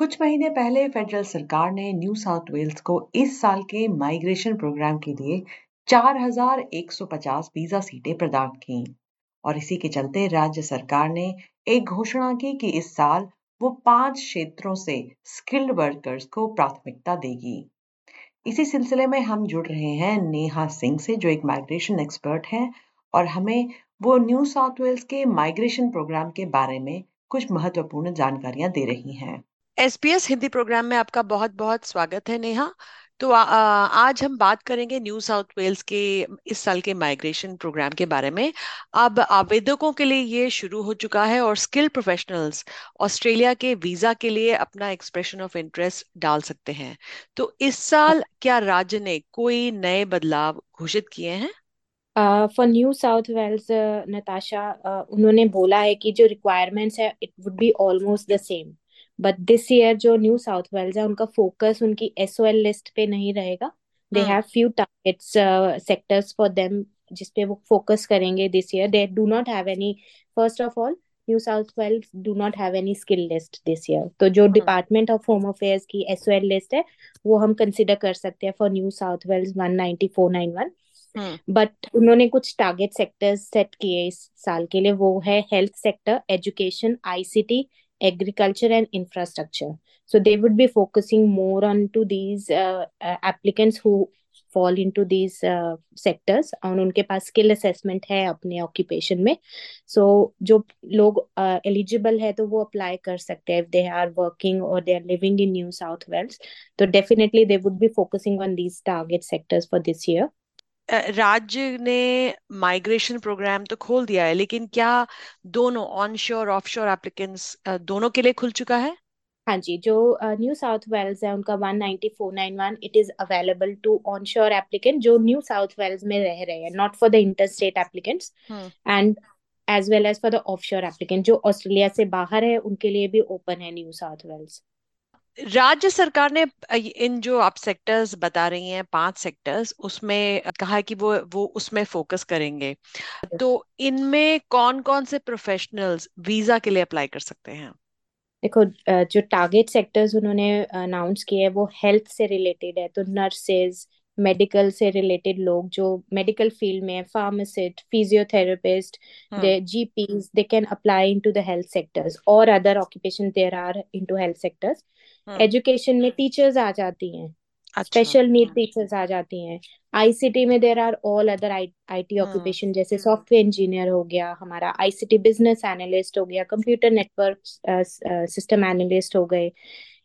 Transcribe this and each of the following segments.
कुछ महीने पहले फेडरल सरकार ने न्यू साउथ वेल्स को इस साल के माइग्रेशन प्रोग्राम के लिए 4,150 वीज़ा सीटें प्रदान की। और इसी के चलते राज्य सरकार ने एक घोषणा की कि इस साल वो पाँच क्षेत्रों से स्किल्ड वर्कर्स को प्राथमिकता देगी। इसी सिलसिले में हम जुड़ रहे हैं नेहा सिंह से जो एक माइग्रेशन एक्सपर्ट हैं और हमें वो न्यू साउथ वेल्स के माइग्रेशन प्रोग्राम के बारे में कुछ महत्वपूर्ण जानकारियाँ दे रही हैं। एसपीएस हिंदी प्रोग्राम में आपका बहुत बहुत स्वागत है नेहा। तो आ, आज हम बात करेंगे न्यू साउथ वेल्स के इस साल के माइग्रेशन प्रोग्राम के बारे में। अब आवेदकों के लिए ये शुरू हो चुका है और स्किल प्रोफेशनल्स ऑस्ट्रेलिया के वीज़ा के लिए अपना एक्सप्रेशन ऑफ़ इंटरेस्ट डाल सकते हैं। तो इस साल क्या राज्य ने कोई नए बदलाव घोषित किए हैं? For New South Wales Natasha उन्होंने बोला है कि जो रिक्वायरमेंट्स है it would be almost the same but this year जो न्यू साउथ वेल्स है उनका फोकस उनकी एस लिस्ट पे नहीं रहेगा। They have few targets sectors for them जिसपे वो फोकस करेंगे this year they do not have any first of all New South Wales do not have any skill list this year तो जो department of home affairs की S list है वो हम consider कर सकते हैं for New South Wales one ninety four nine one but उन्होंने कुछ टारगेट सेक्टर्स सेट किए इस साल के लिए। वो है health sector education ICT agriculture and infrastructure. So they would be focusing more on to these uh, uh, applicants who fall into these uh, sectors. और उनके पास स्किल असेसमेंट है अपने ऑक्यूपेशन में. सो so, जो लोग एलिजिबल uh, है तो वो अप्लाई कर सकते हैं इफ़ दे आर वर्किंग और they are living in New South Wales तो definitely they would be focusing on these target sectors for this year राज्य ने माइग्रेशन प्रोग्राम तो खोल दिया है लेकिन क्या दोनों onshore offshore applicants दोनों के लिए खुल चुका है? हाँ जी जो न्यू साउथ वेल्स है उनका 19491 it is available to onshore applicant जो न्यू साउथ वेल्स में रह रहे हैं not for the interstate applicants and as well as for the offshore applicant जो ऑस्ट्रेलिया से बाहर है उनके लिए भी ओपन है न्यू साउथ वेल्स राज्य सरकार ने इन जो आप सेक्टर्स बता रही हैं पाँच सेक्टर्स उसमें कहा है कि वो वो उसमें फोकस करेंगे। तो इनमें कौन कौन से प्रोफेशनल्स वीज़ा के लिए अप्लाई कर सकते हैं? देखो जो टारगेट सेक्टर्स उन्होंने अनाउंस किए हैं वो हेल्थ से रिलेटेड है तो नर्सेज मेडिकल से रिलेटेड लोग जो मेडिकल फ़ील्ड में है pharmacist physiotherapist physiotherapist GPs they can apply into the health sectors और other occupation there are into health sectors education में टीचर्स आ जाती हैं। स्पेशल नीड टीचर्स आ जाती हैं। आईसीटी में there are all other IT occupation जैसे सॉफ्टवेयर इंजीनियर हो गया हमारा आईसीटी बिज़नेस एनालिस्ट हो गया कंप्यूटर नेटवर्क सिस्टम एनालिस्ट हो गए।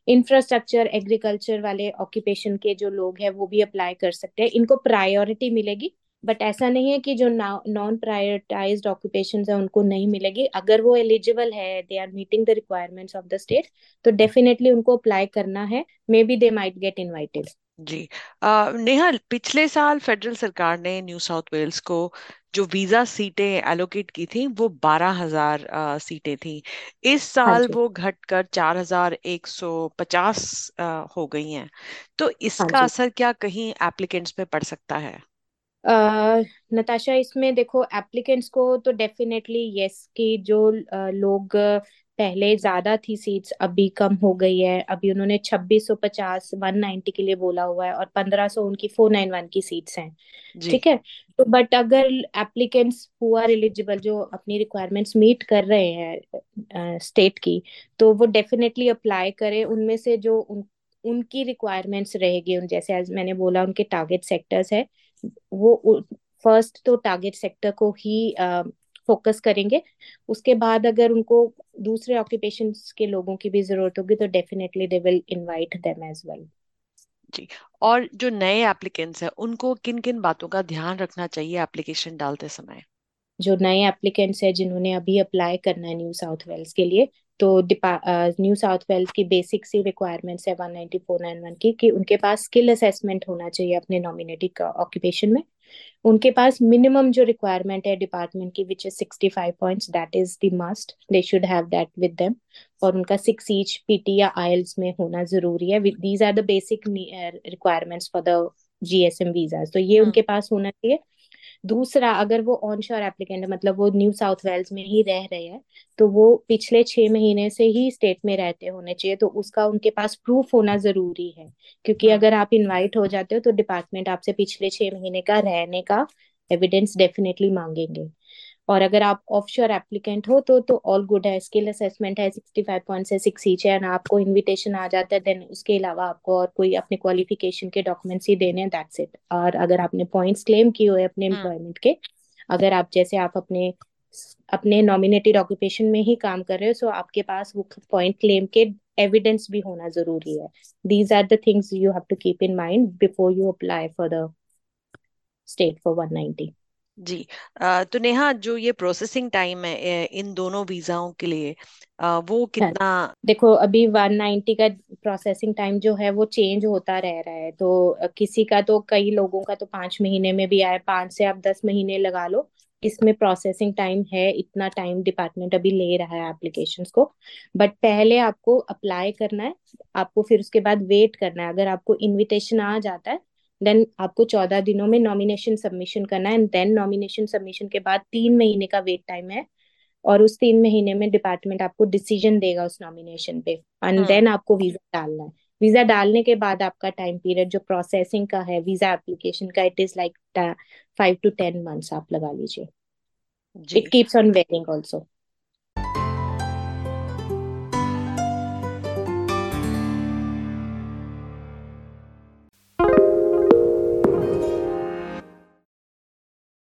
इंफ्रास्ट्रक्चर एग्रीकल्चर वाले ऑक्यूपेशन के जो लोग हैं वो भी अप्लाई कर सकते हैं। इनको प्रायोरिटी मिलेगी बट ऐसा नहीं है कि जो नॉन प्रायोरिटाइज ऑक्यूपेशन है उनको नहीं मिलेगी। अगर वो एलिजिबल है they are meeting the requirements of the state तो डेफिनेटली उनको अप्लाई करना है। Maybe they might get invited जी। आ, नेहा पिछले साल फेडरल सरकार ने न्यू साउथ वेल्स को जो वीज़ा सीटें एलोकेट की थी वो बारह हज़ार सीटें थी। इस हाँ साल वो घटकर चार हज़ार एक सौ पचास हो गई हैं। तो हाँ इसका असर क्या कहीं एप्लीकेंट्स पे पड़ सकता है? नताशा इसमें देखो एप्लीकेंट्स को तो डेफिनेटली यस कि जो लोग पहले ज़्यादा थी सीट्स अभी कम हो गई है। अभी उन्होंने 2650 190 के लिए बोला हुआ है और 1500 उनकी 491 की सीट्स हैं। ठीक है? तो बट अगर एप्लीकेंट्स हु आर एलिजिबल जो अपनी रिक्वायरमेंट्स मीट कर रहे हैं स्टेट की तो वो डेफिनेटली अप्लाई करें। उनमें से जो उन, उनकी रिक्वायरमेंट्स रहेगी उन जैसे आज मैंने बोला उनके टारगेट सेक्टर्स है। वो फ़र्स्ट तो टारगेट सेक्टर को ही फोकस करेंगे। उसके बाद अगर उनको दूसरे ऑक्यूपेशन के लोगों की भी ज़रूरत होगी तो definitely they will invite them as well जी और जो नए एप्लीकेंट्स हैं उनको किन किन बातों का ध्यान रखना चाहिए एप्लीकेशन डालते समय? जो नए एप्लीकेंट्स हैं जिन्होंने अभी अप्लाई करना है न्यू साउथ वेल्स के लिए तो न्यू साउथ वेल्स की बेसिक सी रिक्वायरमेंट्स है one ninety four nine one की कि उनके पास स्किल असेसमेंट होना चाहिए अपने नॉमिनेटेड ऑक्यूपेशन में। उनके पास मिनिमम जो रिक्वायरमेंट है डिपार्टमेंट की which is sixty five points that is the must they should have that with them और उनका सिक्स ईच पीटी या आयल्स में होना ज़रूरी है। These are the basic requirements for the GSM visa तो ये हाँ। उनके पास होना चाहिए। दूसरा अगर वो ऑन शोर एप्लीकेंट है मतलब वो न्यू साउथ वेल्स में ही रह रहे हैं तो वो पिछले छह महीने से ही स्टेट में रहते होने चाहिए तो उसका उनके पास प्रूफ होना ज़रूरी है। क्योंकि हम्म अगर आप इनवाइट हो जाते हो तो डिपार्टमेंट आपसे पिछले छह महीने का रहने का एविडेंस डेफिनेटली मांगेंगे। और अगर आप ऑफशोर एप्लीकेंट हो तो तो ऑल गुड है। स्किल असेसमेंट है सिक्सटी फाइव पॉइंट से सिक्स ईच है आपको इनविटेशन आ जाता है देन उसके अलावा आपको और कोई अपने क्वालिफिकेशन के डॉक्यूमेंट्स ही देने हैं दैट्स इट और अगर आपने पॉइंट्स क्लेम किए हुए अपने एम्प्लॉयमेंट के अगर आप जैसे आप अपने अपने नॉमिनेटेड ऑक्यूपेशन में ही काम कर रहे हो सो आपके पास वो पॉइंट क्लेम के एविडेंस भी होना ज़रूरी है। These are the things you have to keep in mind before you apply for the state for 190 जी। अ, तो नेहा जो ये प्रोसेसिंग टाइम है ए, इन दोनों वीजाओं के लिए अ, वो हाँ। कितना देखो अभी 190 का प्रोसेसिंग टाइम जो है वो चेंज होता रह रहा है। तो अ, किसी का तो कई लोगों का तो पाँच महीने में भी आया पाँच से आप दस महीने लगा लो। इसमें प्रोसेसिंग टाइम है इतना टाइम डिपार्टमेंट अभी ले रहा है एप्लीकेशंस को। बट पहले आपको अप्लाई करना है आपको फिर उसके बाद वेट करना है। अगर आपको इनविटेशन आ जाता है देन आपको चौदह दिनों में नॉमिनेशन सबमिशन करना है एंड देन नॉमिनेशन सबमिशन के बाद तीन महीने का वेट टाइम है और उस तीन महीने में डिपार्टमेंट आपको डिसीज़न देगा उस नॉमिनेशन पे एंड देन आपको वीज़ा डालना है। वीज़ा डालने के बाद आपका टाइम पीरियड जो प्रोसेसिंग का है वीज़ा एप्लीकेशन का it is like five to ten months आप लगा लीजिए। It keeps on varying also